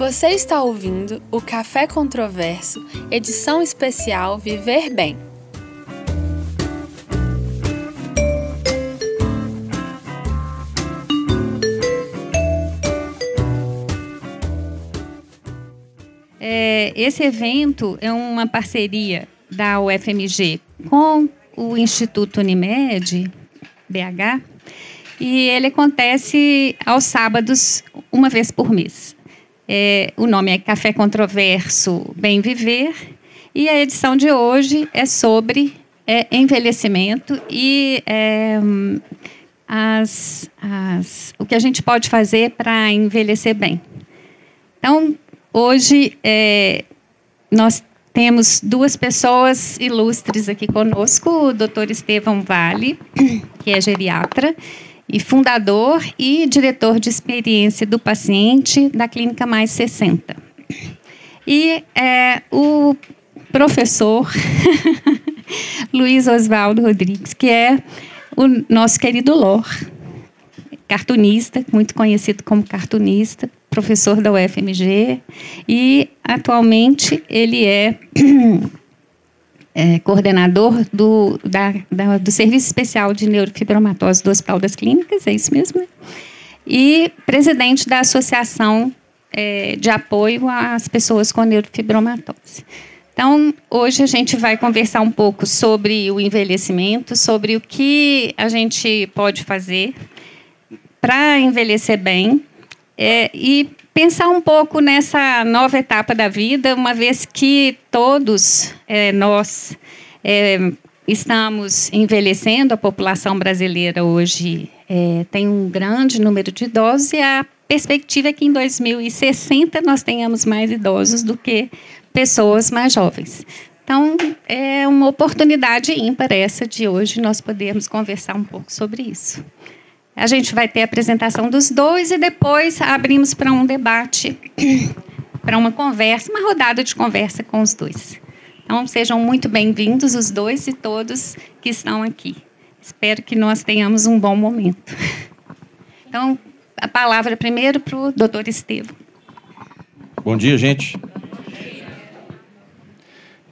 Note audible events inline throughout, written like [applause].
Você está ouvindo o Café Controverso, edição especial Viver Bem. É, esse evento é uma parceria da UFMG com o Instituto Unimed, BH, e ele acontece aos sábados, uma vez por mês. É, o nome é Café Controverso Bem Viver, e a edição de hoje é sobre é, envelhecimento e é, as, as, o que a gente pode fazer para envelhecer bem. Então, hoje é, nós temos duas pessoas ilustres aqui conosco, o doutor Estevão Vale, que é geriatra, e fundador e diretor de experiência do paciente da Clínica Mais 60. E é, o professor [laughs] Luiz Oswaldo Rodrigues, que é o nosso querido Lor, cartunista, muito conhecido como cartunista, professor da UFMG, e atualmente ele é, [clears throat] é coordenador do, da, da, do Serviço Especial de Neurofibromatose do Hospital das Clínicas, é isso mesmo? Né? E presidente da Associação é, de Apoio às Pessoas com Neurofibromatose. Então, hoje a gente vai conversar um pouco sobre o envelhecimento, sobre o que a gente pode fazer para envelhecer bem é, e pensar um pouco nessa nova etapa da vida, uma vez que todos é, nós é, estamos envelhecendo, a população brasileira hoje é, tem um grande número de idosos e a perspectiva é que em 2060 nós tenhamos mais idosos do que pessoas mais jovens. Então, é uma oportunidade ímpar essa de hoje nós podermos conversar um pouco sobre isso. A gente vai ter a apresentação dos dois e depois abrimos para um debate, [clears throat] para uma conversa, uma rodada de conversa com os dois. Então, sejam muito bem-vindos os dois e todos que estão aqui. Espero que nós tenhamos um bom momento. [laughs] Então, a palavra primeiro para o doutor Estevam. Bom dia, gente.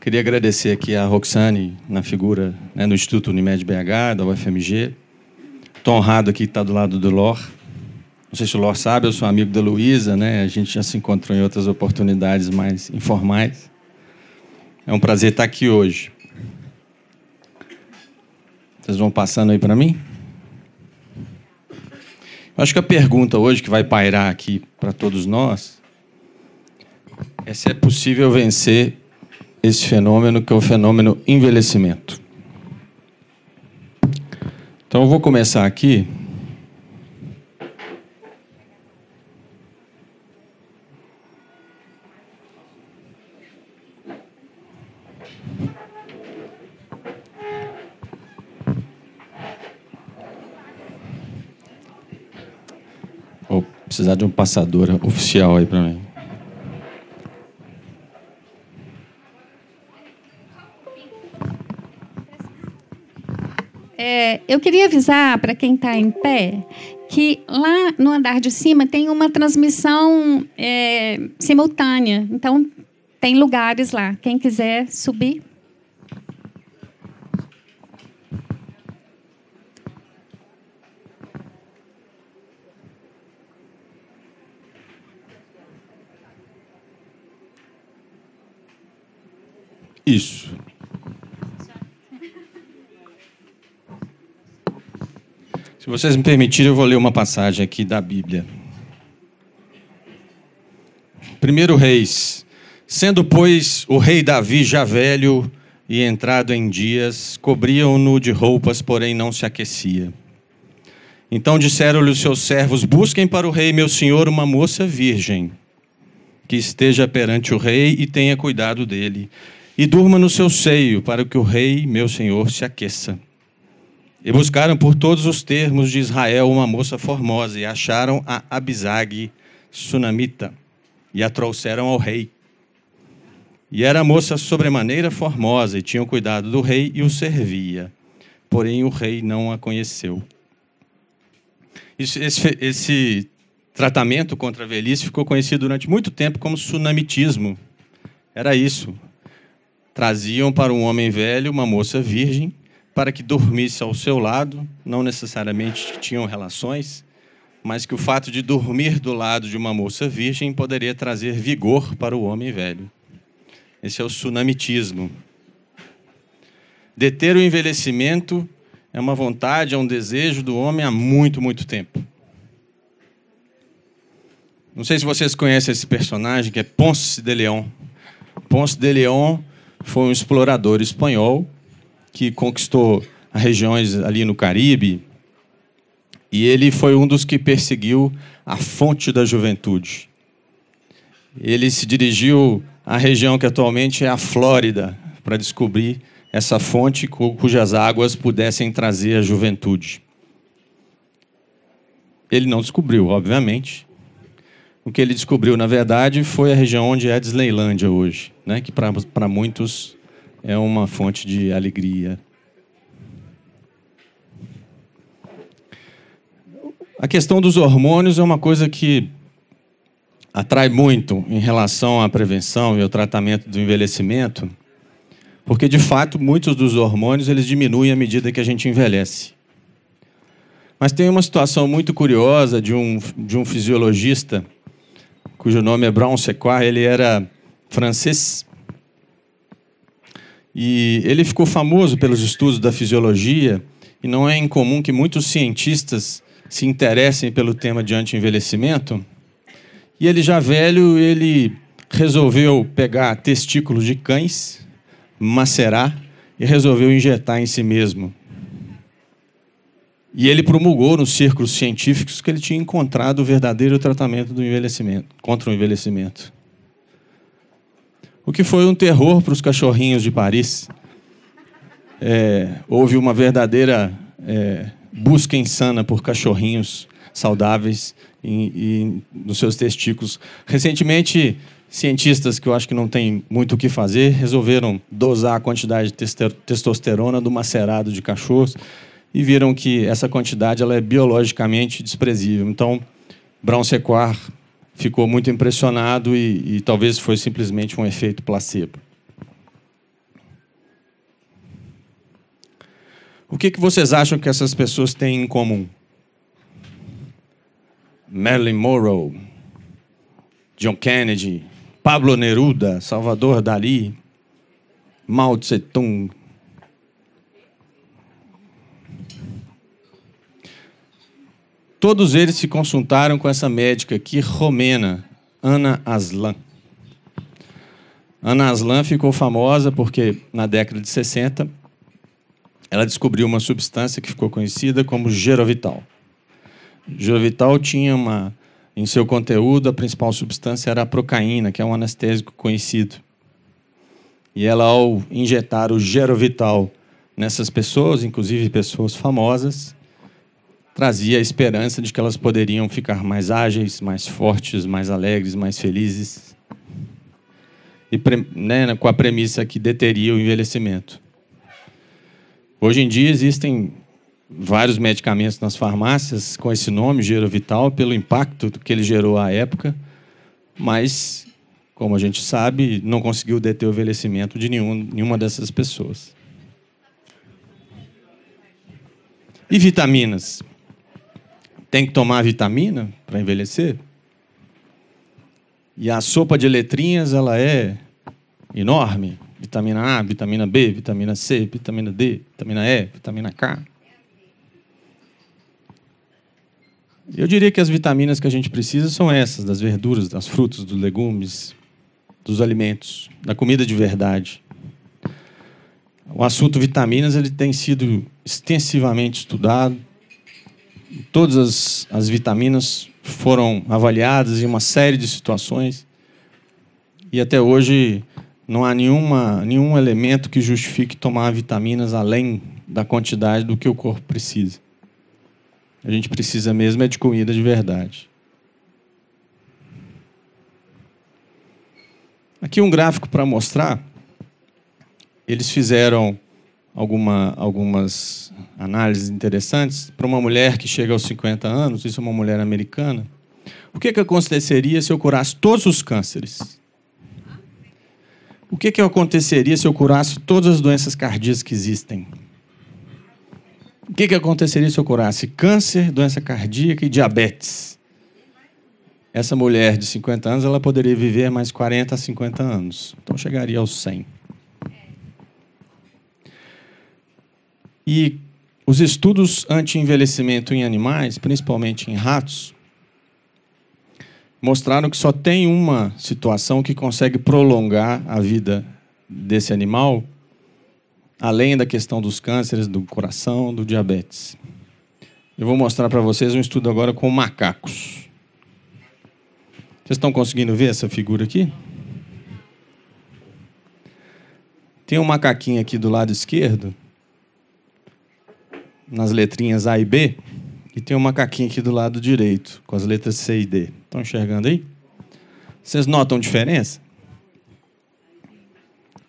Queria agradecer aqui a Roxane, na figura né, no Instituto Unimed BH, da UFMG, Estou honrado aqui estar do lado do Lor. Não sei se o Lor sabe, eu sou amigo da Luísa, né? A gente já se encontrou em outras oportunidades mais informais. É um prazer estar aqui hoje. Vocês vão passando aí para mim? Eu acho que a pergunta hoje que vai pairar aqui para todos nós é se é possível vencer esse fenômeno que é o fenômeno envelhecimento. Então eu vou começar aqui. Vou precisar de um passador oficial aí para mim. Eu queria avisar para quem está em pé que lá no andar de cima tem uma transmissão é, simultânea. Então, tem lugares lá. Quem quiser subir. Isso. Se vocês me permitirem, eu vou ler uma passagem aqui da Bíblia. Primeiro Reis. Sendo, pois, o rei Davi já velho e entrado em dias, cobriam-no de roupas, porém não se aquecia. Então disseram-lhe os seus servos: Busquem para o rei, meu senhor, uma moça virgem, que esteja perante o rei e tenha cuidado dele, e durma no seu seio, para que o rei, meu senhor, se aqueça. E buscaram por todos os termos de Israel uma moça formosa, e acharam a Abisag sunamita, e a trouxeram ao rei. E era moça sobremaneira formosa, e tinha o cuidado do rei e o servia. Porém, o rei não a conheceu. Esse, esse, esse tratamento contra a velhice ficou conhecido durante muito tempo como tsunamitismo. Era isso. Traziam para um homem velho uma moça virgem para que dormisse ao seu lado, não necessariamente tinham relações, mas que o fato de dormir do lado de uma moça virgem poderia trazer vigor para o homem velho. Esse é o tsunamitismo. Deter o envelhecimento é uma vontade, é um desejo do homem há muito, muito tempo. Não sei se vocês conhecem esse personagem que é Ponce de León. Ponce de León foi um explorador espanhol que conquistou regiões ali no Caribe e ele foi um dos que perseguiu a fonte da juventude. Ele se dirigiu à região que atualmente é a Flórida para descobrir essa fonte cujas águas pudessem trazer a juventude. Ele não descobriu, obviamente. O que ele descobriu, na verdade, foi a região onde é Disneylândia hoje, né? que para muitos é uma fonte de alegria. A questão dos hormônios é uma coisa que atrai muito em relação à prevenção e ao tratamento do envelhecimento, porque de fato muitos dos hormônios eles diminuem à medida que a gente envelhece. Mas tem uma situação muito curiosa de um, de um fisiologista, cujo nome é Brown Sequard, ele era francês. E ele ficou famoso pelos estudos da fisiologia, e não é incomum que muitos cientistas se interessem pelo tema de anti-envelhecimento. E ele já velho, ele resolveu pegar testículos de cães macerar e resolveu injetar em si mesmo. E ele promulgou nos círculos científicos que ele tinha encontrado o verdadeiro tratamento do envelhecimento, contra o envelhecimento. O que foi um terror para os cachorrinhos de Paris. É, houve uma verdadeira é, busca insana por cachorrinhos saudáveis e, nos seus testículos. Recentemente, cientistas que eu acho que não tem muito o que fazer resolveram dosar a quantidade de testosterona do macerado de cachorros e viram que essa quantidade ela é biologicamente desprezível. Então, Brown Sequard ficou muito impressionado e, e talvez foi simplesmente um efeito placebo. O que, que vocês acham que essas pessoas têm em comum? Marilyn Monroe, John Kennedy, Pablo Neruda, Salvador Dali, Mao Tse Tung. Todos eles se consultaram com essa médica aqui, romena, Ana Aslan. Ana Aslan ficou famosa porque, na década de 60, ela descobriu uma substância que ficou conhecida como Gerovital. Gerovital tinha uma, em seu conteúdo, a principal substância era a procaína, que é um anestésico conhecido. E ela, ao injetar o Gerovital nessas pessoas, inclusive pessoas famosas, trazia a esperança de que elas poderiam ficar mais ágeis, mais fortes, mais alegres, mais felizes. E né, com a premissa que deteria o envelhecimento. Hoje em dia existem vários medicamentos nas farmácias com esse nome, Gerovital, pelo impacto que ele gerou à época, mas, como a gente sabe, não conseguiu deter o envelhecimento de nenhum, nenhuma dessas pessoas. E vitaminas? Tem que tomar vitamina para envelhecer? E a sopa de letrinhas, ela é enorme vitamina A, vitamina B, vitamina C, vitamina D, vitamina E, vitamina K. Eu diria que as vitaminas que a gente precisa são essas, das verduras, das frutas, dos legumes, dos alimentos, da comida de verdade. O assunto vitaminas ele tem sido extensivamente estudado. Todas as, as vitaminas foram avaliadas em uma série de situações. E até hoje não há nenhuma, nenhum elemento que justifique tomar vitaminas além da quantidade do que o corpo precisa. A gente precisa mesmo é de comida de verdade. Aqui um gráfico para mostrar. Eles fizeram alguma, algumas análises interessantes para uma mulher que chega aos 50 anos, isso é uma mulher americana. O que, que aconteceria se eu curasse todos os cânceres? O que, que aconteceria se eu curasse todas as doenças cardíacas que existem? O que, que aconteceria se eu curasse câncer, doença cardíaca e diabetes? Essa mulher de 50 anos, ela poderia viver mais 40 a 50 anos. Então chegaria aos 100. E os estudos anti-envelhecimento em animais, principalmente em ratos, mostraram que só tem uma situação que consegue prolongar a vida desse animal, além da questão dos cânceres do coração, do diabetes. Eu vou mostrar para vocês um estudo agora com macacos. Vocês estão conseguindo ver essa figura aqui? Tem um macaquinho aqui do lado esquerdo nas letrinhas A e B, e tem um macaquinho aqui do lado direito, com as letras C e D. Estão enxergando aí? Vocês notam diferença?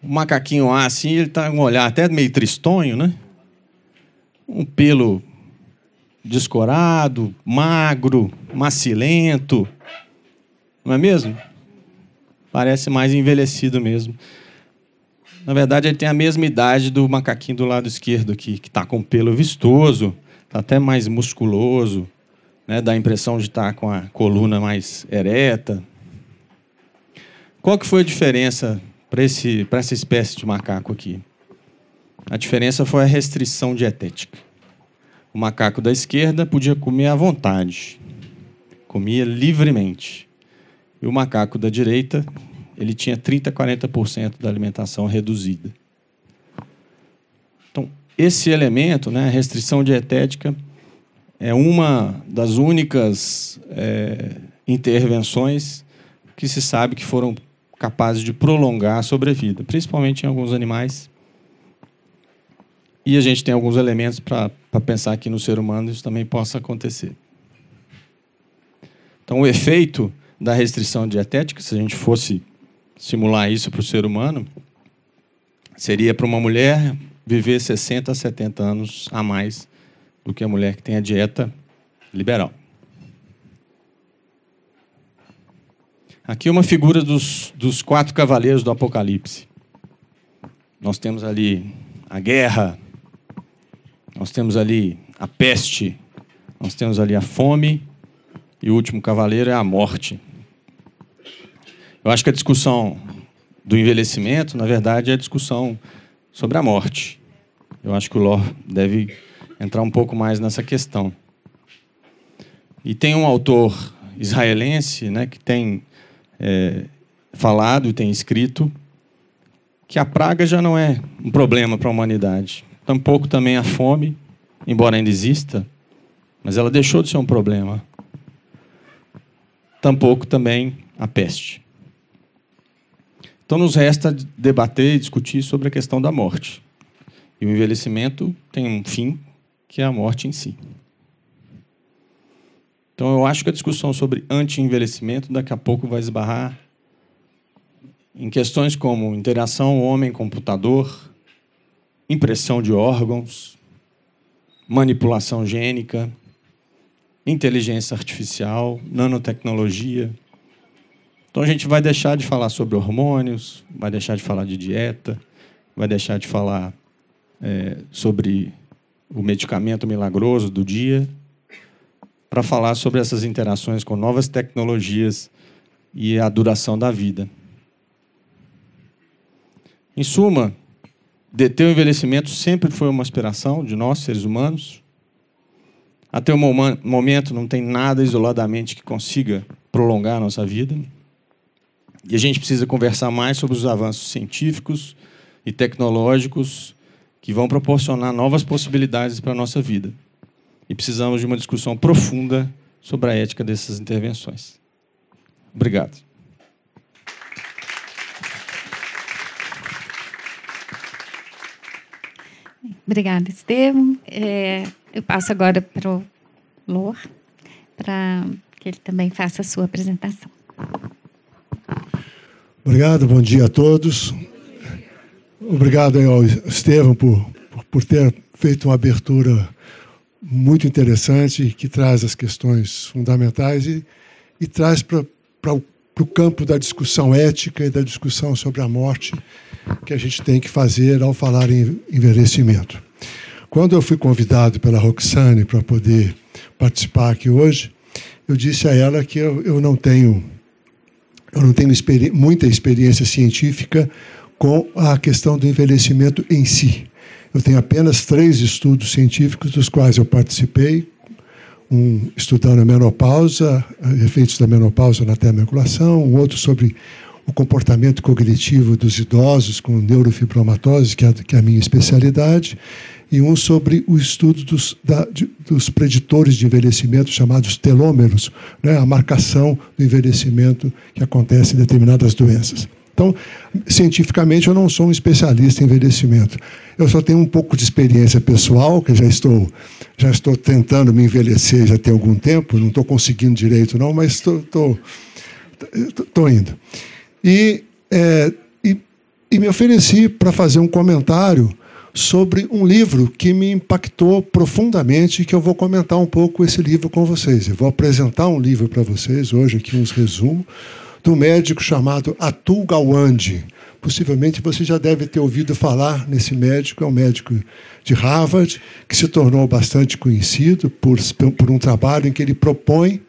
O macaquinho A, assim, ele está com um olhar até meio tristonho, né? Um pelo descorado, magro, macilento. Não é mesmo? Parece mais envelhecido mesmo. Na verdade, ele tem a mesma idade do macaquinho do lado esquerdo aqui, que está com pelo vistoso, está até mais musculoso, né? dá a impressão de estar tá com a coluna mais ereta. Qual que foi a diferença para essa espécie de macaco aqui? A diferença foi a restrição dietética. O macaco da esquerda podia comer à vontade, comia livremente. E o macaco da direita ele tinha 30%, 40% da alimentação reduzida. Então, esse elemento, né, restrição dietética, é uma das únicas é, intervenções que se sabe que foram capazes de prolongar a sobrevida, principalmente em alguns animais. E a gente tem alguns elementos para pensar que no ser humano isso também possa acontecer. Então, o efeito da restrição dietética, se a gente fosse simular isso para o ser humano, seria para uma mulher viver 60 a 70 anos a mais do que a mulher que tem a dieta liberal. Aqui uma figura dos, dos quatro cavaleiros do Apocalipse. Nós temos ali a guerra, nós temos ali a peste, nós temos ali a fome, e o último cavaleiro é a morte. Eu acho que a discussão do envelhecimento, na verdade, é a discussão sobre a morte. Eu acho que o Lor deve entrar um pouco mais nessa questão. E tem um autor israelense né, que tem é, falado e tem escrito que a praga já não é um problema para a humanidade. Tampouco também a fome, embora ainda exista, mas ela deixou de ser um problema. Tampouco também a peste. Então, nos resta debater e discutir sobre a questão da morte. E o envelhecimento tem um fim, que é a morte em si. Então, eu acho que a discussão sobre anti-envelhecimento daqui a pouco vai esbarrar em questões como interação homem-computador, impressão de órgãos, manipulação gênica, inteligência artificial, nanotecnologia então a gente vai deixar de falar sobre hormônios, vai deixar de falar de dieta, vai deixar de falar é, sobre o medicamento milagroso do dia, para falar sobre essas interações com novas tecnologias e a duração da vida. Em suma, deter o envelhecimento sempre foi uma aspiração de nós, seres humanos. Até o momento não tem nada isoladamente que consiga prolongar a nossa vida. E a gente precisa conversar mais sobre os avanços científicos e tecnológicos que vão proporcionar novas possibilidades para a nossa vida. E precisamos de uma discussão profunda sobre a ética dessas intervenções. Obrigado. Obrigada, Estevam. É, eu passo agora para o Lor, para que ele também faça a sua apresentação. Obrigado, bom dia a todos. Obrigado ao Estevam por, por ter feito uma abertura muito interessante que traz as questões fundamentais e e traz para o campo da discussão ética e da discussão sobre a morte que a gente tem que fazer ao falar em envelhecimento. Quando eu fui convidado pela Roxane para poder participar aqui hoje, eu disse a ela que eu, eu não tenho eu não tenho experi muita experiência científica com a questão do envelhecimento em si. Eu tenho apenas três estudos científicos dos quais eu participei, um estudando a menopausa, efeitos da menopausa na termoregulação, um outro sobre o comportamento cognitivo dos idosos com neurofibromatose, é, que é a minha especialidade, e um sobre o estudo dos, da, de, dos preditores de envelhecimento, chamados telômeros, né, a marcação do envelhecimento que acontece em determinadas doenças. Então, cientificamente, eu não sou um especialista em envelhecimento. Eu só tenho um pouco de experiência pessoal, que já estou, já estou tentando me envelhecer já tem algum tempo, não estou conseguindo direito, não, mas estou, estou, estou indo. E, é, e, e me ofereci para fazer um comentário sobre um livro que me impactou profundamente, que eu vou comentar um pouco esse livro com vocês. Eu vou apresentar um livro para vocês hoje, aqui uns resumos, do médico chamado Atul Gawande. Possivelmente você já deve ter ouvido falar nesse médico, é um médico de Harvard, que se tornou bastante conhecido por, por um trabalho em que ele propõe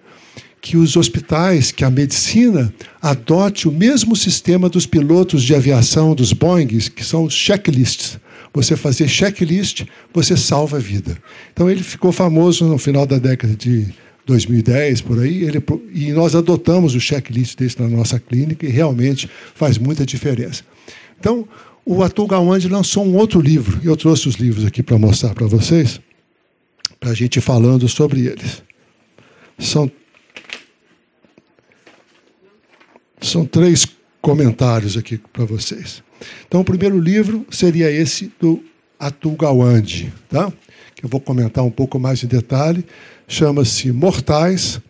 que os hospitais, que a medicina adote o mesmo sistema dos pilotos de aviação dos Boeings, que são os checklists. Você fazer checklist, você salva a vida. Então ele ficou famoso no final da década de 2010, por aí, ele, e nós adotamos o checklist desse na nossa clínica e realmente faz muita diferença. Então, o Atul Gawande lançou um outro livro, eu trouxe os livros aqui para mostrar para vocês, para a gente falando sobre eles. São São três comentários aqui para vocês. Então, o primeiro livro seria esse do Atul Gawande, tá? que eu vou comentar um pouco mais em detalhe. Chama-se Mortais,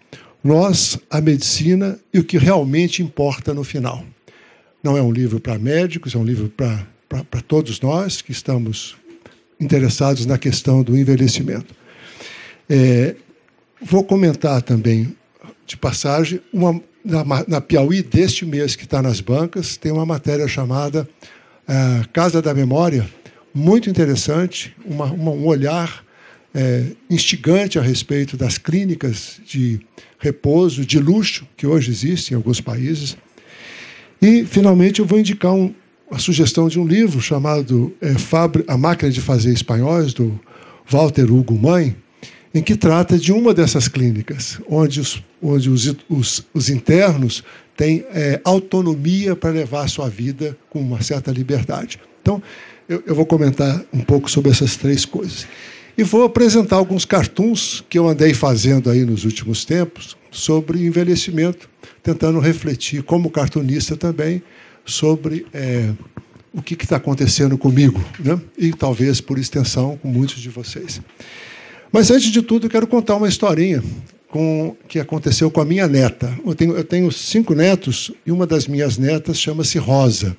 Nós, a Medicina e o que realmente importa no final. Não é um livro para médicos, é um livro para todos nós que estamos interessados na questão do envelhecimento. É, vou comentar também, de passagem, uma, na, na Piauí deste mês, que está nas bancas, tem uma matéria chamada é, Casa da Memória, muito interessante, uma, uma, um olhar é, instigante a respeito das clínicas de repouso, de luxo, que hoje existem em alguns países. E, finalmente, eu vou indicar um, a sugestão de um livro chamado é, A Máquina de Fazer Espanhóis, do Walter Hugo Mãe, em que trata de uma dessas clínicas, onde os, onde os, os, os internos têm é, autonomia para levar a sua vida com uma certa liberdade. Então, eu, eu vou comentar um pouco sobre essas três coisas. E vou apresentar alguns cartoons que eu andei fazendo aí nos últimos tempos sobre envelhecimento, tentando refletir, como cartunista também, sobre é, o que está acontecendo comigo, né? e talvez, por extensão, com muitos de vocês. Mas antes de tudo, eu quero contar uma historinha com, que aconteceu com a minha neta. Eu tenho, eu tenho cinco netos e uma das minhas netas chama-se Rosa.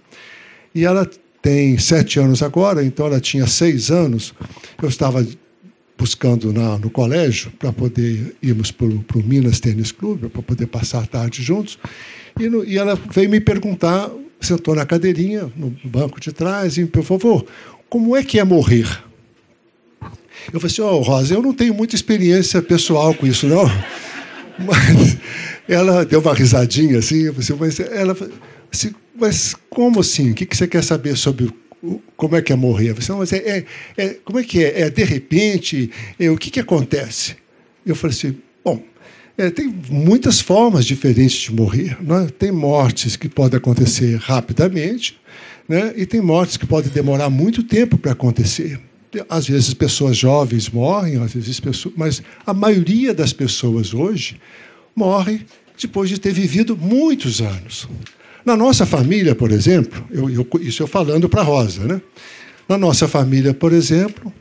E ela tem sete anos agora, então ela tinha seis anos. Eu estava buscando na, no colégio para poder irmos para o Minas Tênis Clube, para poder passar a tarde juntos. E, no, e, ela veio me perguntar, sentou na cadeirinha, no banco de trás, e me por favor, como é que é morrer? Eu falei assim, ó, oh, Rosa, eu não tenho muita experiência pessoal com isso, não. [laughs] Mas ela deu uma risadinha assim, eu falei assim, mas ela assim, mas como assim? O que você quer saber sobre como é que é morrer? Eu falei assim, mas é, é, é, como é que é? É de repente? É, o que, que acontece? Eu falei assim, bom, é, tem muitas formas diferentes de morrer. Né? Tem mortes que podem acontecer rapidamente, né? e tem mortes que podem demorar muito tempo para acontecer às vezes pessoas jovens morrem, às vezes pessoas, mas a maioria das pessoas hoje morre depois de ter vivido muitos anos. Na nossa família, por exemplo, eu, eu, isso eu falando para Rosa, né? Na nossa família, por exemplo,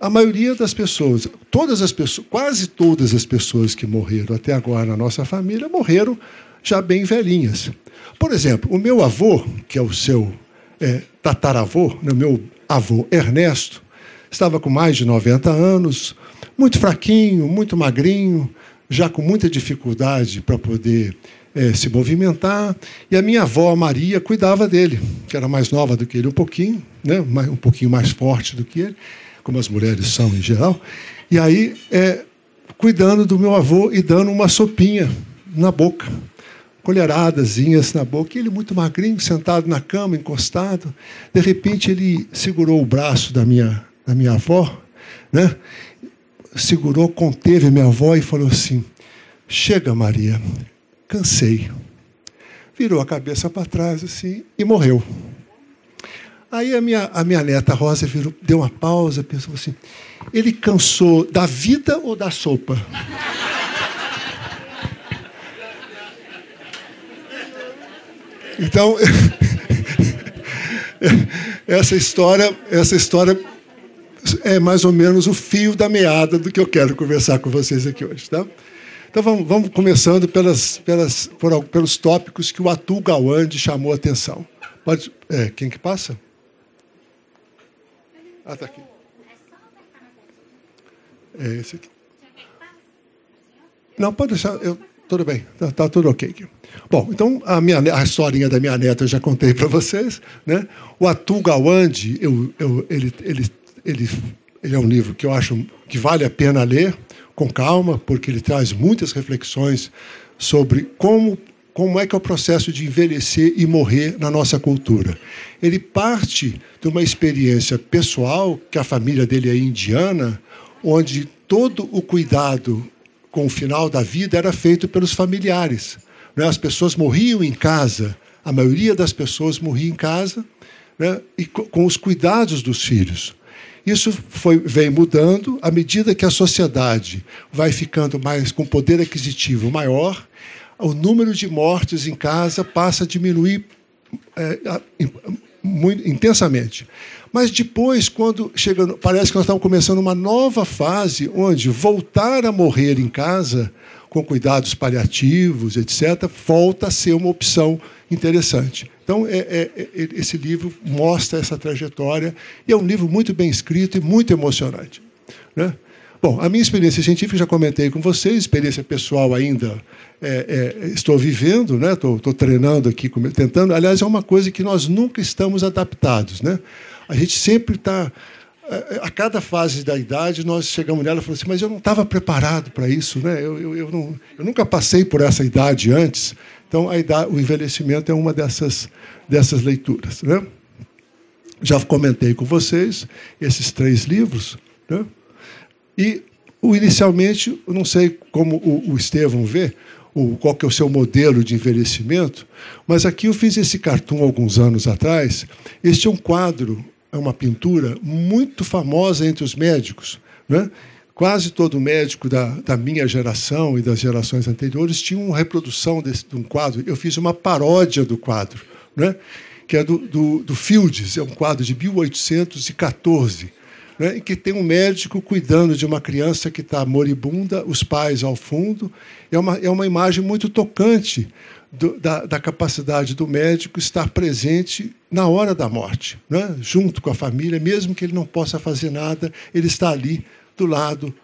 a maioria das pessoas, todas as pessoas, quase todas as pessoas que morreram até agora na nossa família morreram já bem velhinhas. Por exemplo, o meu avô, que é o seu é, tataravô, né, meu avô Ernesto, estava com mais de 90 anos, muito fraquinho, muito magrinho, já com muita dificuldade para poder é, se movimentar. E a minha avó, Maria, cuidava dele, que era mais nova do que ele um pouquinho, né? um pouquinho mais forte do que ele, como as mulheres são em geral. E aí, é, cuidando do meu avô e dando uma sopinha na boca, colheradazinhas na boca. E ele muito magrinho, sentado na cama, encostado. De repente, ele segurou o braço da minha, da minha avó, né? segurou, conteve a minha avó e falou assim: Chega, Maria, cansei. Virou a cabeça para trás assim e morreu. Aí a minha, a minha neta Rosa virou, deu uma pausa, pensou assim: ele cansou da vida ou da sopa? [laughs] Então, [laughs] essa história, essa história é mais ou menos o fio da meada do que eu quero conversar com vocês aqui hoje, tá? Então vamos, vamos começando pelas, pelas, por, pelos tópicos que o Atul Gawande chamou a atenção. Pode, é, quem que passa? Ah, está aqui. É esse aqui. Não, pode deixar. Eu, tudo bem, está tá tudo ok aqui. Bom, então a, minha, a historinha da minha neta eu já contei para vocês. Né? O Atul Gawande, eu, eu, ele, ele, ele, ele é um livro que eu acho que vale a pena ler com calma, porque ele traz muitas reflexões sobre como como é que é o processo de envelhecer e morrer na nossa cultura. Ele parte de uma experiência pessoal, que a família dele é indiana, onde todo o cuidado com o final da vida era feito pelos familiares. Né? As pessoas morriam em casa, a maioria das pessoas morria em casa, né? e com os cuidados dos filhos. Isso foi, vem mudando à medida que a sociedade vai ficando mais com poder aquisitivo maior, o número de mortes em casa passa a diminuir é, muito, intensamente. Mas depois, quando chega, parece que nós estamos começando uma nova fase onde voltar a morrer em casa com cuidados paliativos, etc., volta a ser uma opção interessante. Então, é, é, é, esse livro mostra essa trajetória e é um livro muito bem escrito e muito emocionante. Né? Bom, a minha experiência científica já comentei com vocês, experiência pessoal ainda é, é, estou vivendo, né? Estou, estou treinando aqui, tentando. Aliás, é uma coisa que nós nunca estamos adaptados, né? A gente sempre está é, a cada fase da idade, nós chegamos nela e falamos assim, mas eu não estava preparado para isso, né? Eu, eu, eu, não, eu nunca passei por essa idade antes. Então, a idade, o envelhecimento é uma dessas, dessas leituras. Né? Já comentei com vocês esses três livros. Né? E, o, inicialmente, não sei como o, o Estevão vê, qual que é o seu modelo de envelhecimento, mas aqui eu fiz esse cartoon alguns anos atrás. Este é um quadro, é uma pintura muito famosa entre os médicos. Né? Quase todo médico da, da, minha geração e das gerações anteriores tinha uma reprodução desse, de um quadro. Eu fiz uma paródia do quadro, né? que é do, do, do Fields, é um quadro de 1814, né? que tem um médico cuidando de uma criança que está moribunda, os pais ao fundo. É uma, é uma imagem muito tocante do, da, da, capacidade do médico estar presente na hora da morte, né? junto com a família, mesmo que ele não possa fazer nada, ele está ali do lado,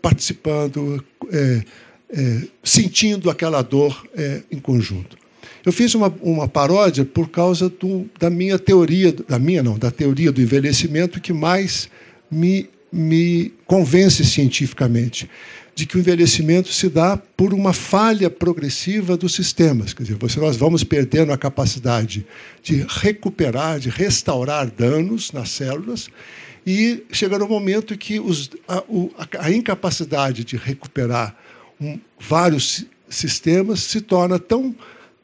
participando, é, é, sentindo aquela dor é, em conjunto. Eu fiz uma, uma paródia por causa do, da minha teoria, da minha não, da teoria do envelhecimento que mais me, me convence cientificamente de que o envelhecimento se dá por uma falha progressiva dos sistemas. Quer dizer, nós vamos perdendo a capacidade de recuperar, de restaurar danos nas células, e chega no momento que os, a, a, incapacidade de recuperar um, vários sistemas se torna tão,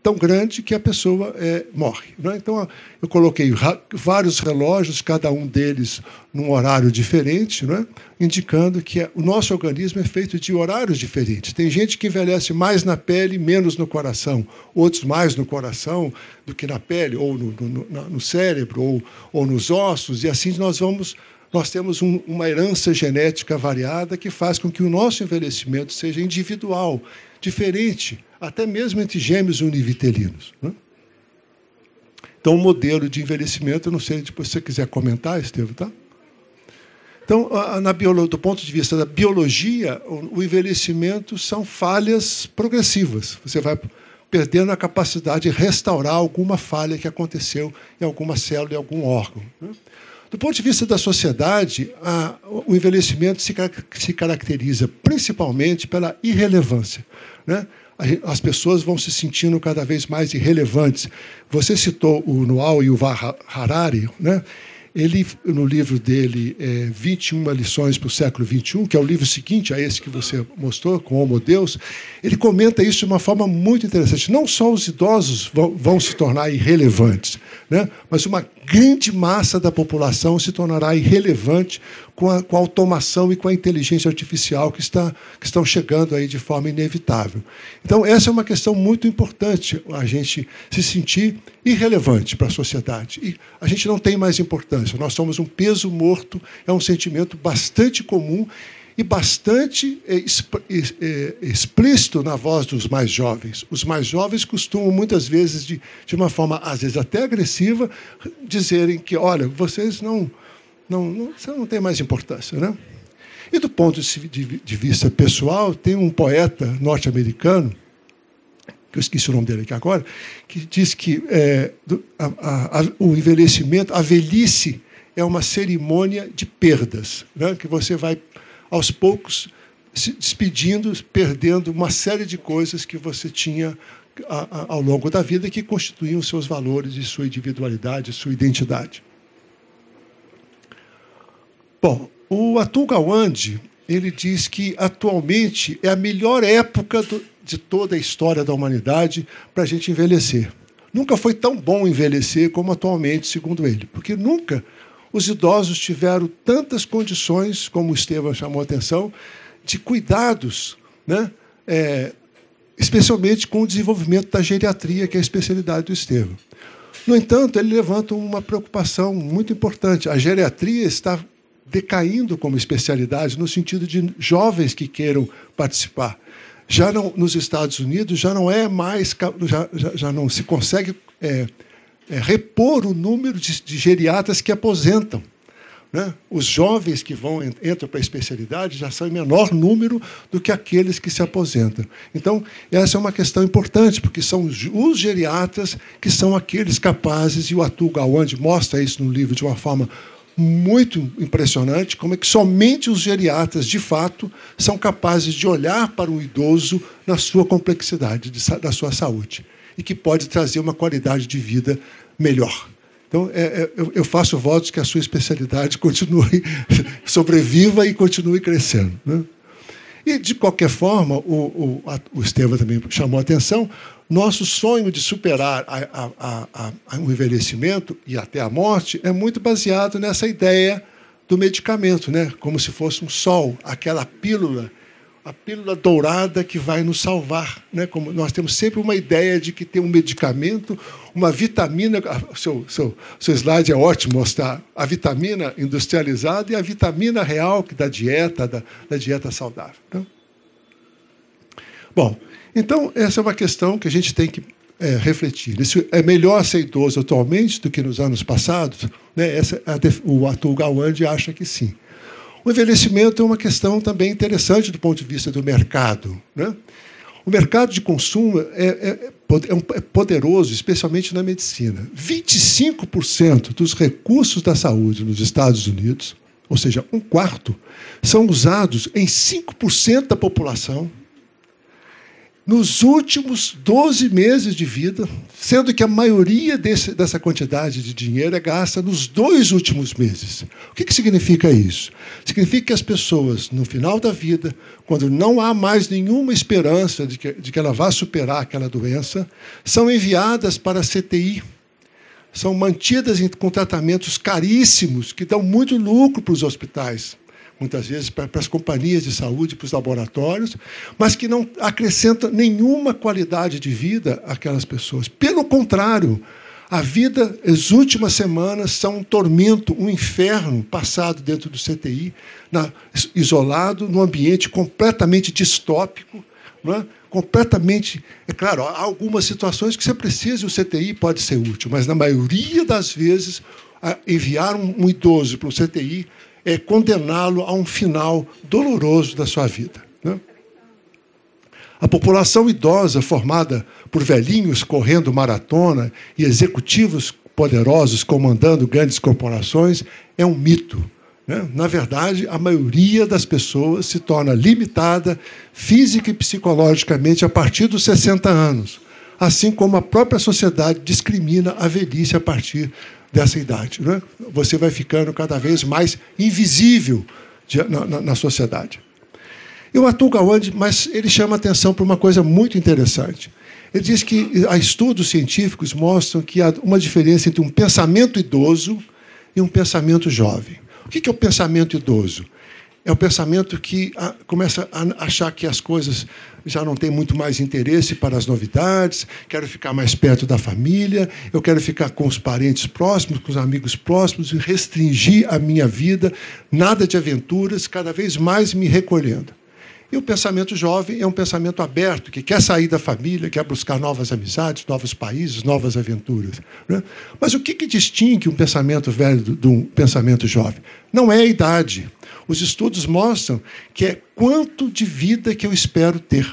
tão grande que a pessoa é, morre. Né? Então, eu coloquei vários relógios, cada um deles num horário diferente, né? indicando que o nosso organismo é feito de horários diferentes. Tem gente que envelhece mais na pele, menos no coração, outros mais no coração do que na pele, ou no, no, no cérebro, ou, ou nos ossos, e assim nós vamos nós temos um, uma herança genética variada que faz com que o nosso envelhecimento seja individual, diferente, até mesmo entre gêmeos univitelinos. Né? Então, o modelo de envelhecimento, não sei, se você quiser comentar, Estevam, tá? Então, na biolo, do ponto de vista da biologia, o envelhecimento são falhas progressivas. Você vai perdendo a capacidade de restaurar alguma falha que aconteceu em alguma célula, em algum órgão. Do ponto de vista da sociedade, a, o envelhecimento se, se, caracteriza principalmente pela irrelevância. Né? As pessoas vão se sentindo cada vez mais irrelevantes. Você citou o Noal e o Harari, né? Ele, no livro dele, é, 21 lições para o século XXI, que é o livro seguinte a esse que você mostrou, com Homo Deus, ele comenta isso de uma forma muito interessante. Não só os idosos vão, vão se tornar irrelevantes, né? mas uma grande massa da população se tornará irrelevante com a, com a, automação e com a inteligência artificial que, está, que estão chegando aí de forma inevitável. Então, essa é uma questão muito importante, a gente se sentir irrelevante para a sociedade. E a gente não tem mais importância, nós somos um peso morto, é um sentimento bastante comum e bastante é, é, explícito na voz dos mais jovens. Os mais jovens costumam, muitas vezes, de, de uma forma, às vezes até agressiva, dizerem que, olha, vocês não, não, não, você não tem mais importância. Né? E do ponto de, vista pessoal, tem um poeta norte-americano, que eu esqueci o nome dele aqui agora, que diz que é, a, a, o envelhecimento, a velhice, é uma cerimônia de perdas, né? que você vai aos poucos se despedindo, perdendo uma série de coisas que você tinha ao longo da vida que constituíam seus valores e sua individualidade, sua identidade. Bom, o Atul Gawande, ele diz que atualmente é a melhor época do, de toda a história da humanidade para a gente envelhecer. Nunca foi tão bom envelhecer como atualmente, segundo ele, porque nunca os idosos tiveram tantas condições, como o Estevam chamou a atenção, de cuidados, né? É, especialmente com o desenvolvimento da geriatria, que é a especialidade do Estevam. No entanto, ele levanta uma preocupação muito importante. A geriatria está decaindo como especialidade no sentido de jovens que queiram participar. Já não, nos Estados Unidos já não é mais já, já, não se consegue é, é, repor o número de, de geriatras que aposentam. Né? Os jovens que vão entram para a especialidade já são em menor número do que aqueles que se aposentam. Então, essa é uma questão importante, porque são os geriatras que são aqueles capazes, e o Atul Gawande mostra isso no livro de uma forma muito impressionante, como é que somente os geriatras, de fato, são capazes de olhar para o idoso na sua complexidade, de, da sua saúde e que pode trazer uma qualidade de vida melhor. Então, é, é, eu faço votos que a sua especialidade [laughs] continue, sobreviva e continue crescendo. Né? E, de qualquer forma, o, o, o Estevam também chamou a atenção, nosso sonho de superar a, a, a, o envelhecimento e até a morte é muito baseado nessa ideia do medicamento, né? como se fosse um sol, aquela pílula a pílula dourada que vai nos salvar. Né? Como nós temos sempre uma ideia de que tem um medicamento, uma vitamina. Seu, seu, seu slide é ótimo mostrar a vitamina industrializada e a vitamina real da dieta, da, da dieta saudável. Então, bom, então essa é uma questão que a gente tem que é, refletir. Isso é melhor ser idoso atualmente do que nos anos passados? Né? Essa, a, o Atul Gawande acha que sim. O envelhecimento é uma questão também interessante do ponto de vista do mercado. Né? O mercado de consumo é, é, é, é poderoso, especialmente na medicina. 25% dos recursos da saúde nos Estados Unidos, ou seja, um quarto, são usados em 5% da população nos últimos 12 meses de vida, sendo que a maioria desse, dessa quantidade de dinheiro é gasta nos dois últimos meses. O que, que significa isso? Significa que as pessoas, no final da vida, quando não há mais nenhuma esperança de que, de que ela vá superar aquela doença, são enviadas para a CTI. São mantidas com tratamentos caríssimos, que dão muito lucro para os hospitais muitas vezes para, as companhias de saúde, para os laboratórios, mas que não acrescenta nenhuma qualidade de vida àquelas pessoas. Pelo contrário, a vida, as últimas semanas são um tormento, um inferno passado dentro do CTI, na, isolado, num ambiente completamente distópico, é? completamente. É claro, há algumas situações que você precisa e o CTI pode ser útil, mas na maioria das vezes, enviar um, um idoso para o CTI é condená-lo a um final doloroso da sua vida. Né? A população idosa, formada por velhinhos correndo maratona e executivos poderosos comandando grandes corporações, é um mito. Né? Na verdade, a maioria das pessoas se torna limitada física e psicologicamente a partir dos 60 anos, assim como a própria sociedade discrimina a velhice a partir dessa idade. Né? Você vai ficando cada vez mais invisível na, na, na sociedade. E o Atul Gawande, mas ele chama atenção para uma coisa muito interessante. Ele diz que há estudos científicos mostram que há uma diferença entre um pensamento idoso e um pensamento jovem. O que é o pensamento idoso? É o pensamento que ah, começa a achar que as coisas já não têm muito mais interesse para as novidades, quero ficar mais perto da família, eu quero ficar com os parentes próximos, com os amigos próximos, e restringir a minha vida, nada de aventuras, cada vez mais me recolhendo. E o pensamento jovem é um pensamento aberto, que quer sair da família, quer buscar novas amizades, novos países, novas aventuras. Né? Mas o que, que distingue um pensamento velho de um pensamento jovem? Não é a idade. Os estudos mostram que é quanto de vida que eu espero ter.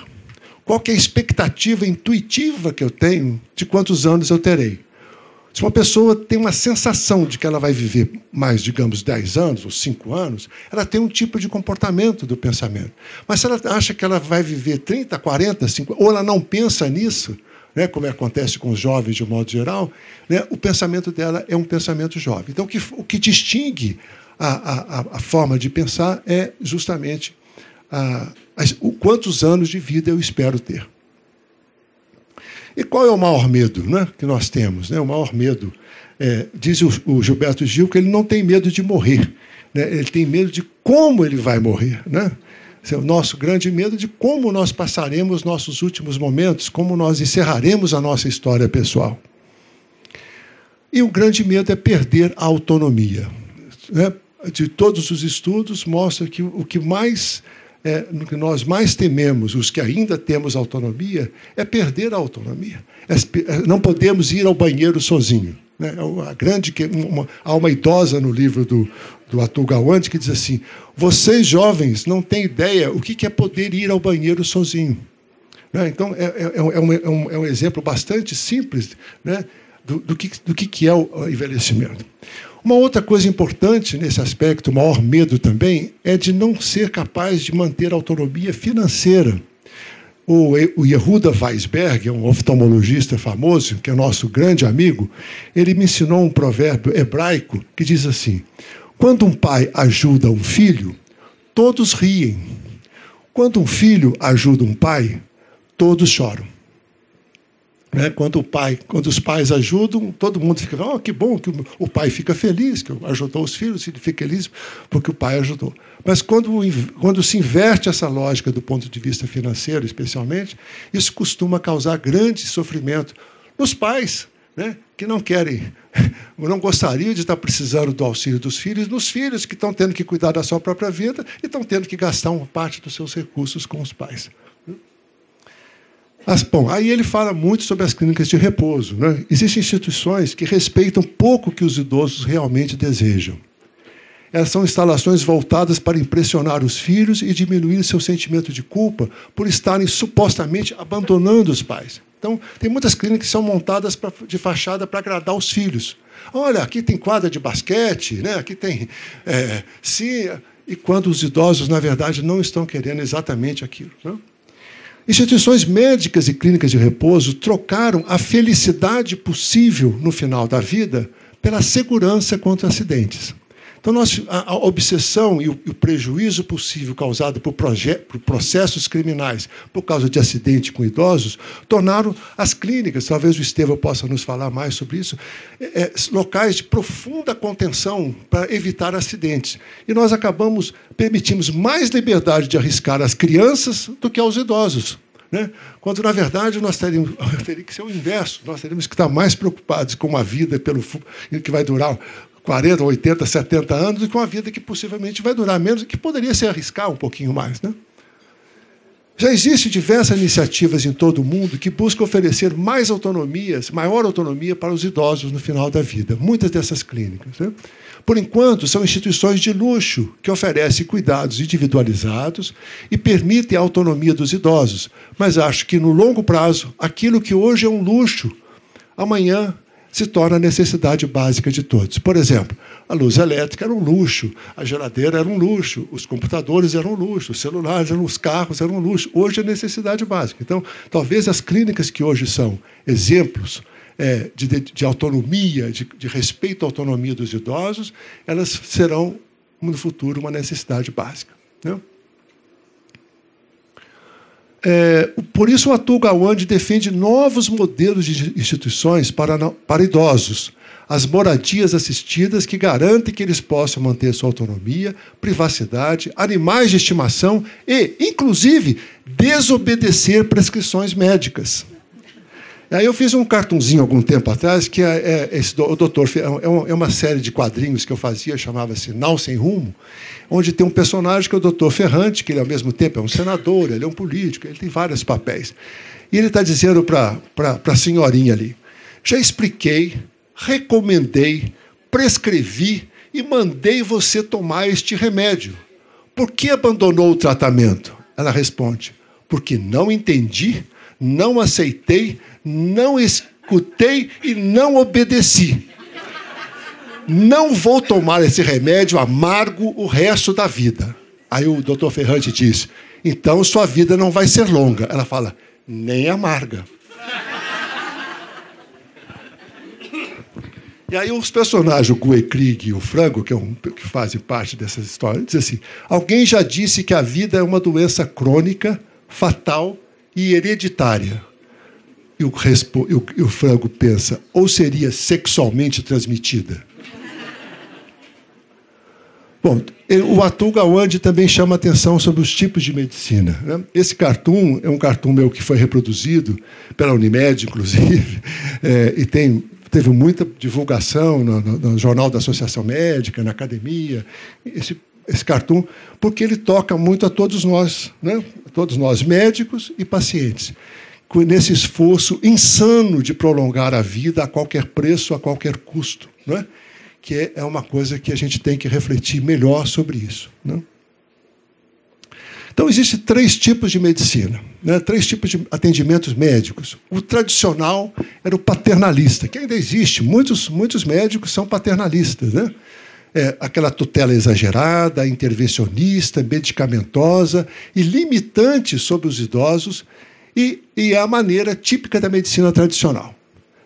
Qual é a expectativa intuitiva que eu tenho de quantos anos eu terei. Se uma pessoa tem uma sensação de que ela vai viver mais, digamos, 10 anos ou 5 anos, ela tem um tipo de comportamento do pensamento. Mas se ela acha que ela vai viver 30, 40, 50, ou ela não pensa nisso, né, como acontece com os jovens de um modo geral, né, o pensamento dela é um pensamento jovem. Então, o que, o que distingue a, a, a, forma de pensar é justamente a, o quantos anos de vida eu espero ter. E qual é o maior medo né, que nós temos? Né? O maior medo, é, diz o, o, Gilberto Gil, que ele não tem medo de morrer, né? ele tem medo de como ele vai morrer. Né? Esse é o nosso grande medo de como nós passaremos nossos últimos momentos, como nós encerraremos a nossa história pessoal. E o grande medo é perder a autonomia. Né? De todos os estudos, mostra que o que mais é, que nós mais tememos, os que ainda temos autonomia, é perder a autonomia. É, é não podemos ir ao banheiro sozinho. Né? É a grande, uma, há uma idosa no livro do, do Atul Gawande que diz assim: vocês jovens não têm ideia o que é poder ir ao banheiro sozinho. Né? Então, é, é, é, um, é, um, é um exemplo bastante simples né? do, do, que, do que é o envelhecimento. Uma outra coisa importante nesse aspecto, o maior medo também, é de não ser capaz de manter autonomia financeira. O, o Yehuda Weisberg, um oftalmologista famoso, que é nosso grande amigo, ele me ensinou um provérbio hebraico que diz assim: Quando um pai ajuda um filho, todos riem. Quando um filho ajuda um pai, todos choram. Né? Quando o pai, quando os pais ajudam, todo mundo fica, oh, que bom que o pai fica feliz, que ajudou os filhos, ele fica feliz porque o pai ajudou. Mas quando, quando se inverte essa lógica do ponto de vista financeiro, especialmente, isso costuma causar grande sofrimento nos pais, né? que não querem, [laughs] não gostariam de estar precisando do auxílio dos filhos, nos filhos que estão tendo que cuidar da sua própria vida e estão tendo que gastar uma parte dos seus recursos com os pais. As, bom, aí ele fala muito sobre as clínicas de repouso. Né? Existem instituições que respeitam pouco o que os idosos realmente desejam. Elas são instalações voltadas para impressionar os filhos e diminuir seu sentimento de culpa por estarem supostamente abandonando os pais. Então, tem muitas clínicas que são montadas pra, de fachada para agradar os filhos. Olha, aqui tem quadra de basquete, né? aqui tem. É, sim, e quando os idosos, na verdade, não estão querendo exatamente aquilo. Né? Instituições médicas e clínicas de repouso trocaram a felicidade possível no final da vida pela segurança contra acidentes. Então, a, obsessão e o, e o, prejuízo possível causado por, por, processos criminais por causa de acidente com idosos tornaram as clínicas, talvez o Estevão possa nos falar mais sobre isso, é, é, locais de profunda contenção para evitar acidentes. E nós acabamos, permitimos mais liberdade de arriscar às crianças do que aos idosos. Né? Quando, na verdade, nós teríamos, teria que ser o inverso. Nós teríamos que estar mais preocupados com a vida pelo, que vai durar 40, 80, 70 anos, e com uma vida que possivelmente vai durar menos, e que poderia se arriscar um pouquinho mais. Né? Já existem diversas iniciativas em todo o mundo que buscam oferecer mais autonomias, maior autonomia para os idosos no final da vida. Muitas dessas clínicas. Né? Por enquanto, são instituições de luxo que oferecem cuidados individualizados e permitem a autonomia dos idosos. Mas acho que, no longo prazo, aquilo que hoje é um luxo, amanhã se torna necessidade básica de todos. Por exemplo, a luz elétrica era um luxo, a geladeira era um luxo, os computadores eram um luxo, os celulares eram os carros eram um luxo. Hoje é necessidade básica. Então, talvez as clínicas que hoje são exemplos é, de, de, autonomia, de, de respeito à autonomia dos idosos, elas serão no futuro uma necessidade básica. Né? É, por isso, o Atul Gawande defende novos modelos de instituições para, para idosos, as moradias assistidas que garantem que eles possam manter sua autonomia, privacidade, animais de estimação e, inclusive, desobedecer prescrições médicas. Aí eu fiz um cartunzinho algum tempo atrás, que é, é esse, o doutor é, é uma série de quadrinhos que eu fazia, chamava-se Nau Sem Rumo, onde tem um personagem que é o doutor Ferrante, que ele ao mesmo tempo é um senador, ele é um político, ele tem vários papéis. E ele está dizendo para a senhorinha ali: já expliquei, recomendei, prescrevi e mandei você tomar este remédio. Por que abandonou o tratamento? Ela responde: porque não entendi, não aceitei, não escutei e não obedeci. Não vou tomar esse remédio amargo o resto da vida. Aí o doutor Ferrante diz: então sua vida não vai ser longa. Ela fala: nem amarga. E aí os personagens, o Gue Krieg e o Frango, que, é um, que fazem parte dessas histórias, dizem assim: alguém já disse que a vida é uma doença crônica, fatal e hereditária. E o, e o, frango pensa, ou seria sexualmente transmitida? Bom, o Atul Gawande também chama atenção sobre os tipos de medicina. Né? Esse cartoon é um cartoon meu que foi reproduzido pela Unimed, inclusive, [laughs] é, e tem, teve muita divulgação no, no, no, Jornal da Associação Médica, na academia, esse, esse cartoon, porque ele toca muito a todos nós, né? a todos nós, médicos e pacientes nesse esforço insano de prolongar a vida a qualquer preço, a qualquer custo. É? Que é uma coisa que a gente tem que refletir melhor sobre isso. Não? Então, existem três tipos de medicina, né? três tipos de atendimentos médicos. O tradicional era o paternalista, que ainda existe. Muitos, muitos médicos são paternalistas. Né? É, aquela tutela exagerada, intervencionista, medicamentosa e limitante sobre os idosos e, e é a maneira típica da medicina tradicional.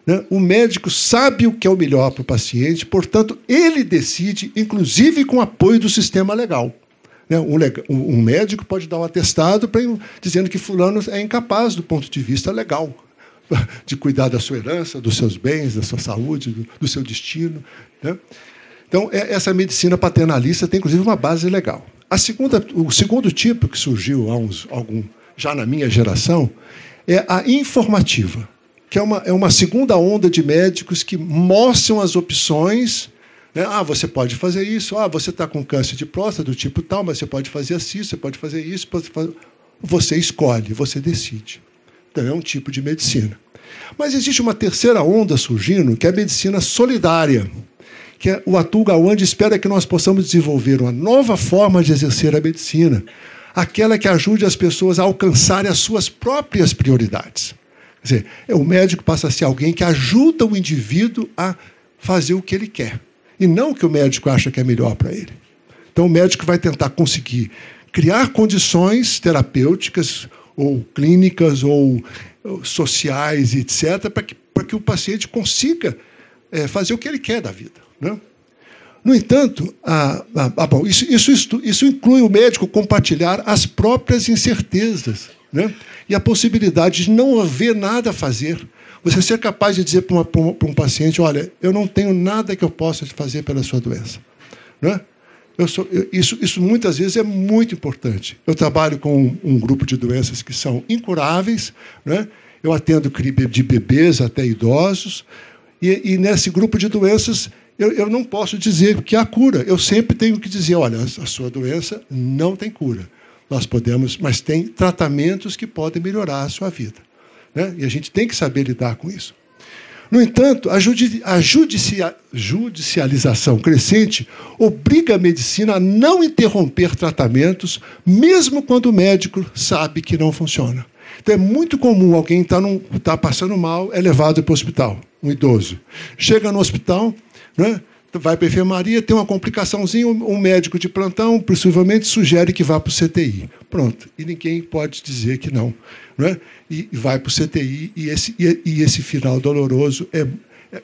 Né? O médico sabe o que é o melhor para o paciente, portanto, ele decide, inclusive com apoio do sistema legal. Né? Um, um, médico pode dar um atestado pra, dizendo que fulano é incapaz do ponto de vista legal [laughs] de cuidar da sua herança, dos seus bens, da sua saúde, do, do seu destino. Né? Então, é, essa medicina paternalista tem, inclusive, uma base legal. A segunda, o segundo tipo que surgiu há uns, algum já na minha geração, é a informativa, que é uma, é uma segunda onda de médicos que mostram as opções. Né? Ah, você pode fazer isso. Ah, você está com câncer de próstata do tipo tal, mas você pode fazer assim, você pode fazer isso. Pode fazer... Você escolhe, você decide. Então, é um tipo de medicina. Mas existe uma terceira onda surgindo, que é a medicina solidária, que é, o Atul Gawande espera que nós possamos desenvolver uma nova forma de exercer a medicina, aquela que ajude as pessoas a alcançarem as suas próprias prioridades. Quer dizer, é, o médico passa a ser alguém que ajuda o indivíduo a fazer o que ele quer, e não o que o médico acha que é melhor para ele. Então, o médico vai tentar conseguir criar condições terapêuticas, ou clínicas, ou sociais, etc., para que, para que o paciente consiga é, fazer o que ele quer da vida. Né? No entanto, ah, ah, bom, isso, isso, isso inclui o médico compartilhar as próprias incertezas né? e a possibilidade de não haver nada a fazer. Você ser capaz de dizer para, um paciente: olha, eu não tenho nada que eu possa fazer pela sua doença. Né? Eu sou, eu, isso, isso muitas vezes é muito importante. Eu trabalho com um, um grupo de doenças que são incuráveis, né? eu atendo de bebês até idosos, e, e nesse grupo de doenças eu, eu não posso dizer que há cura. Eu sempre tenho que dizer: olha, a sua doença não tem cura. Nós podemos, mas tem tratamentos que podem melhorar a sua vida. Né? E a gente tem que saber lidar com isso. No entanto, a, judicia judicialização crescente obriga a medicina a não interromper tratamentos, mesmo quando o médico sabe que não funciona. Então é muito comum alguém estar tá tá passando mal, é levado para o hospital, um idoso. Chega no hospital, né, vai para a enfermaria, tem uma complicaçãozinha, um médico de plantão possivelmente sugere que vá para o CTI. Pronto. E ninguém pode dizer que não. né? E vai para o CTI, e esse, e, e esse final doloroso é,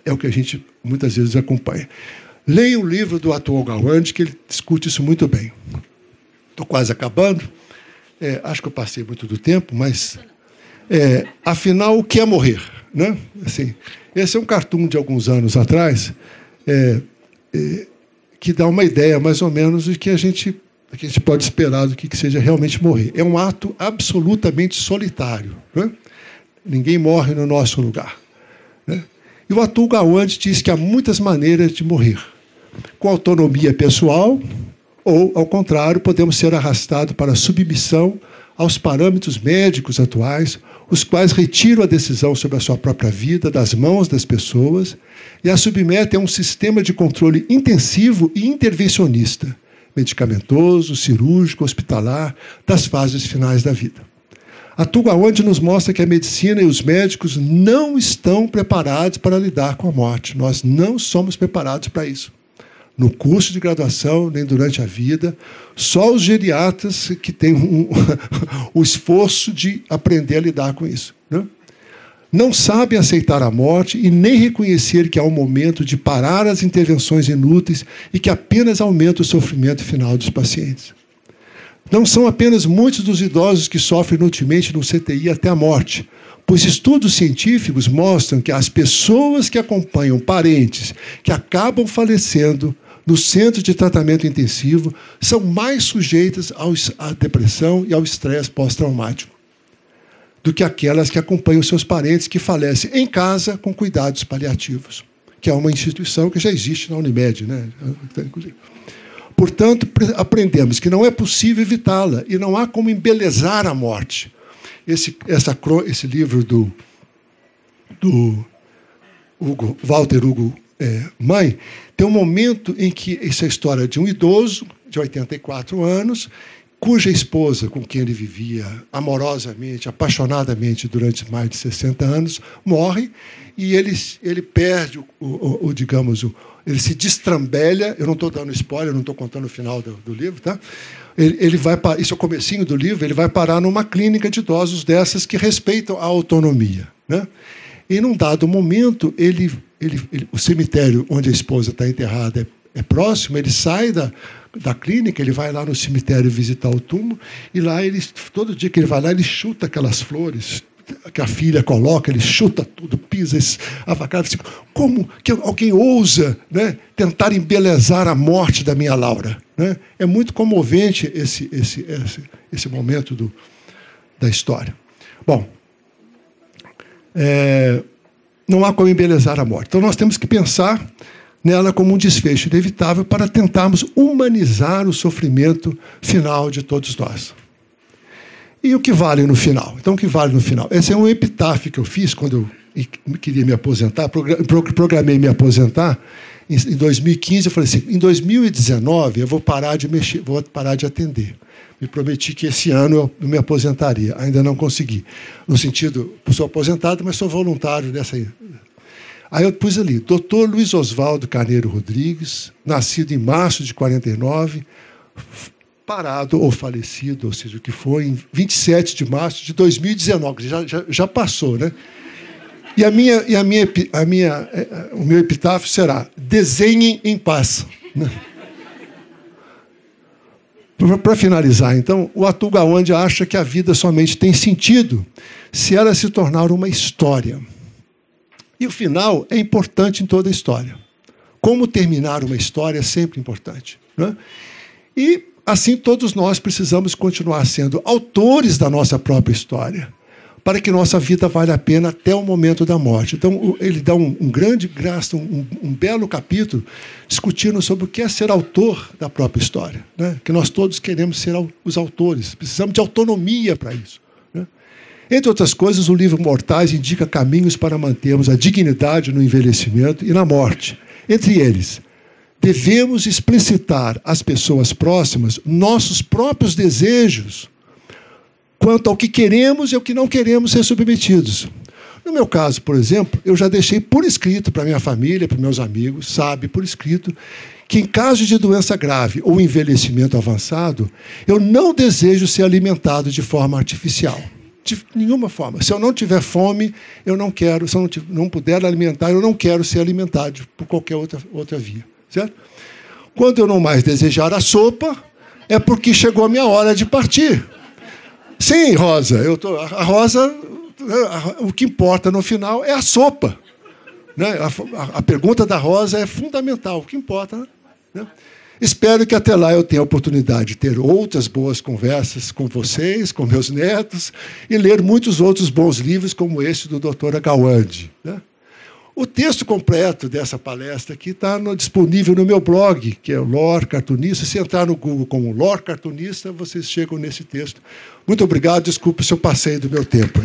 é o que a gente muitas vezes acompanha. Leia o livro do atual Gawande, que ele discute isso muito bem. Estou quase acabando. É, acho que eu passei muito do tempo, mas é, afinal, o que é morrer? Né? Assim, esse é um cartoon de alguns anos atrás. É, que dá uma ideia, mais ou menos, de que a gente, que a gente pode esperar do que seja realmente morrer. É um ato absolutamente solitário. Né? Ninguém morre no nosso lugar. Né? E o Atul Gawande diz que há muitas maneiras de morrer. Com autonomia pessoal, ou, ao contrário, podemos ser arrastados para a submissão aos parâmetros médicos atuais, os quais retiram a decisão sobre a sua própria vida das mãos das pessoas e a submetem a um sistema de controle intensivo e intervencionista, medicamentoso, cirúrgico, hospitalar, das fases finais da vida. A Tugaonde nos mostra que a medicina e os médicos não estão preparados para lidar com a morte. Nós não somos preparados para isso. No curso de graduação, nem durante a vida, só os geriatras que têm um, [laughs] o esforço de aprender a lidar com isso. Né? não sabem aceitar a morte e nem reconhecer que há um momento de parar as intervenções inúteis e que apenas aumenta o sofrimento final dos pacientes. Não são apenas muitos dos idosos que sofrem inutilmente no CTI até a morte, pois estudos científicos mostram que as pessoas que acompanham parentes que acabam falecendo no centro de tratamento intensivo são mais sujeitas à depressão e ao estresse pós-traumático do que aquelas que acompanham seus parentes que falecem em casa com cuidados paliativos, que é uma instituição que já existe na Unimed. Né? Portanto, aprendemos que não é possível evitá-la e não há como embelezar a morte. Esse, essa, esse livro do, do Hugo, Walter Hugo é, Mãe tem um momento em que essa é a história de um idoso de 84 anos cuja esposa, com quem ele vivia amorosamente, apaixonadamente durante mais de 60 anos, morre e ele, ele perde o, o, o digamos, o, ele se destrambelha. Eu não estou dando spoiler, não estou contando o final do, do livro, tá? Ele, ele vai para, isso é o comecinho do livro. Ele vai parar numa clínica de idosos dessas que respeitam a autonomia, né? E num dado momento ele, ele, ele o cemitério onde a esposa está enterrada é, é próximo. Ele sai da da clínica, ele vai lá no cemitério visitar o túmulo, e lá ele, todo dia que ele vai lá, ele chuta aquelas flores que a filha coloca, ele chuta tudo, pisa, avacalha. Assim, como que alguém ousa né, tentar embelezar a morte da minha Laura? Né? É muito comovente esse, esse, esse, esse momento do, da história. Bom, é, não há como embelezar a morte. Então nós temos que pensar nela como um desfecho inevitável para tentarmos humanizar o sofrimento final de todos nós. E o que vale no final? Então, o que vale no final? Esse é um epitáfio que eu fiz quando eu queria me aposentar, programei me aposentar. Em 2015, eu falei assim: em 2019 eu vou parar de mexer, vou parar de atender. Me prometi que esse ano eu me aposentaria. Ainda não consegui. No sentido, sou aposentado, mas sou voluntário dessa Aí eu pus ali, doutor Luiz Oswaldo Carneiro Rodrigues, nascido em março de 49, parado ou falecido, ou seja, o que foi, em 27 de março de 2019, já, já, já passou, né? E, a minha, e a minha, a minha, é, é, o meu epitáfio será: desenhem em paz. Né? Para finalizar, então, o Atul Gawande acha que a vida somente tem sentido se ela se tornar uma história. E o final é importante em toda a história. Como terminar uma história é sempre importante. Né? E assim todos nós precisamos continuar sendo autores da nossa própria história, para que nossa vida valha a pena até o momento da morte. Então, ele dá um, um grande, gasta um, um, belo capítulo discutindo sobre o que é ser autor da própria história. Né? Que nós todos queremos ser os autores, precisamos de autonomia para isso. Né? Entre outras coisas, o livro Mortais indica caminhos para mantermos a dignidade no envelhecimento e na morte. Entre eles, devemos explicitar às pessoas próximas nossos próprios desejos quanto ao que queremos e ao que não queremos ser submetidos. No meu caso, por exemplo, eu já deixei por escrito para minha família, para meus amigos, sabe, por escrito, que em caso de doença grave ou envelhecimento avançado, eu não desejo ser alimentado de forma artificial. De nenhuma forma. Se eu não tiver fome, eu não quero, se eu não, não puder alimentar, eu não quero ser alimentado por qualquer outra, outra via. Certo? Quando eu não mais desejar a sopa, é porque chegou a minha hora de partir. Sim, Rosa, eu tô, a Rosa, o que importa no final é a sopa. Né? A, a, pergunta da Rosa é fundamental, o que importa. Né? Espero que até lá eu tenha a oportunidade de ter outras boas conversas com vocês, com meus netos, e ler muitos outros bons livros, como esse do Dr. Agawande. Né? O texto completo dessa palestra aqui está disponível no meu blog, que é o Lore Cartunista. Se entrar no Google como Lore Cartunista, vocês chegam nesse texto. Muito obrigado, desculpe se eu passei do meu tempo.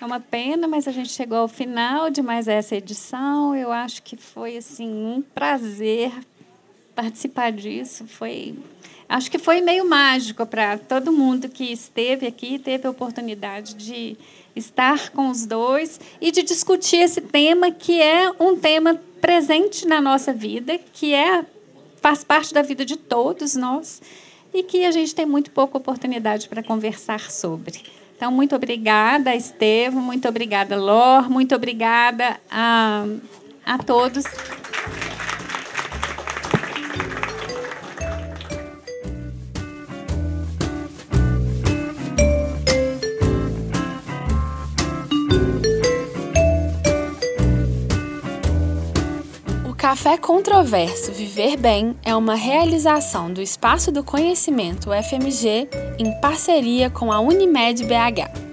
É uma pena, mas a gente chegou ao final de mais essa edição. Eu acho que foi assim um prazer participar disso. Foi acho que foi meio mágico para todo mundo que esteve aqui, teve a oportunidade de estar com os dois e de discutir esse tema que é um tema presente na nossa vida, que é faz parte da vida de todos nós e que a gente tem muito pouca oportunidade para conversar sobre. Então, muito obrigada, Estevam, muito obrigada, Lor, muito obrigada a, a todos. Café Controverso Viver Bem é uma realização do Espaço do Conhecimento UFMG em parceria com a Unimed BH.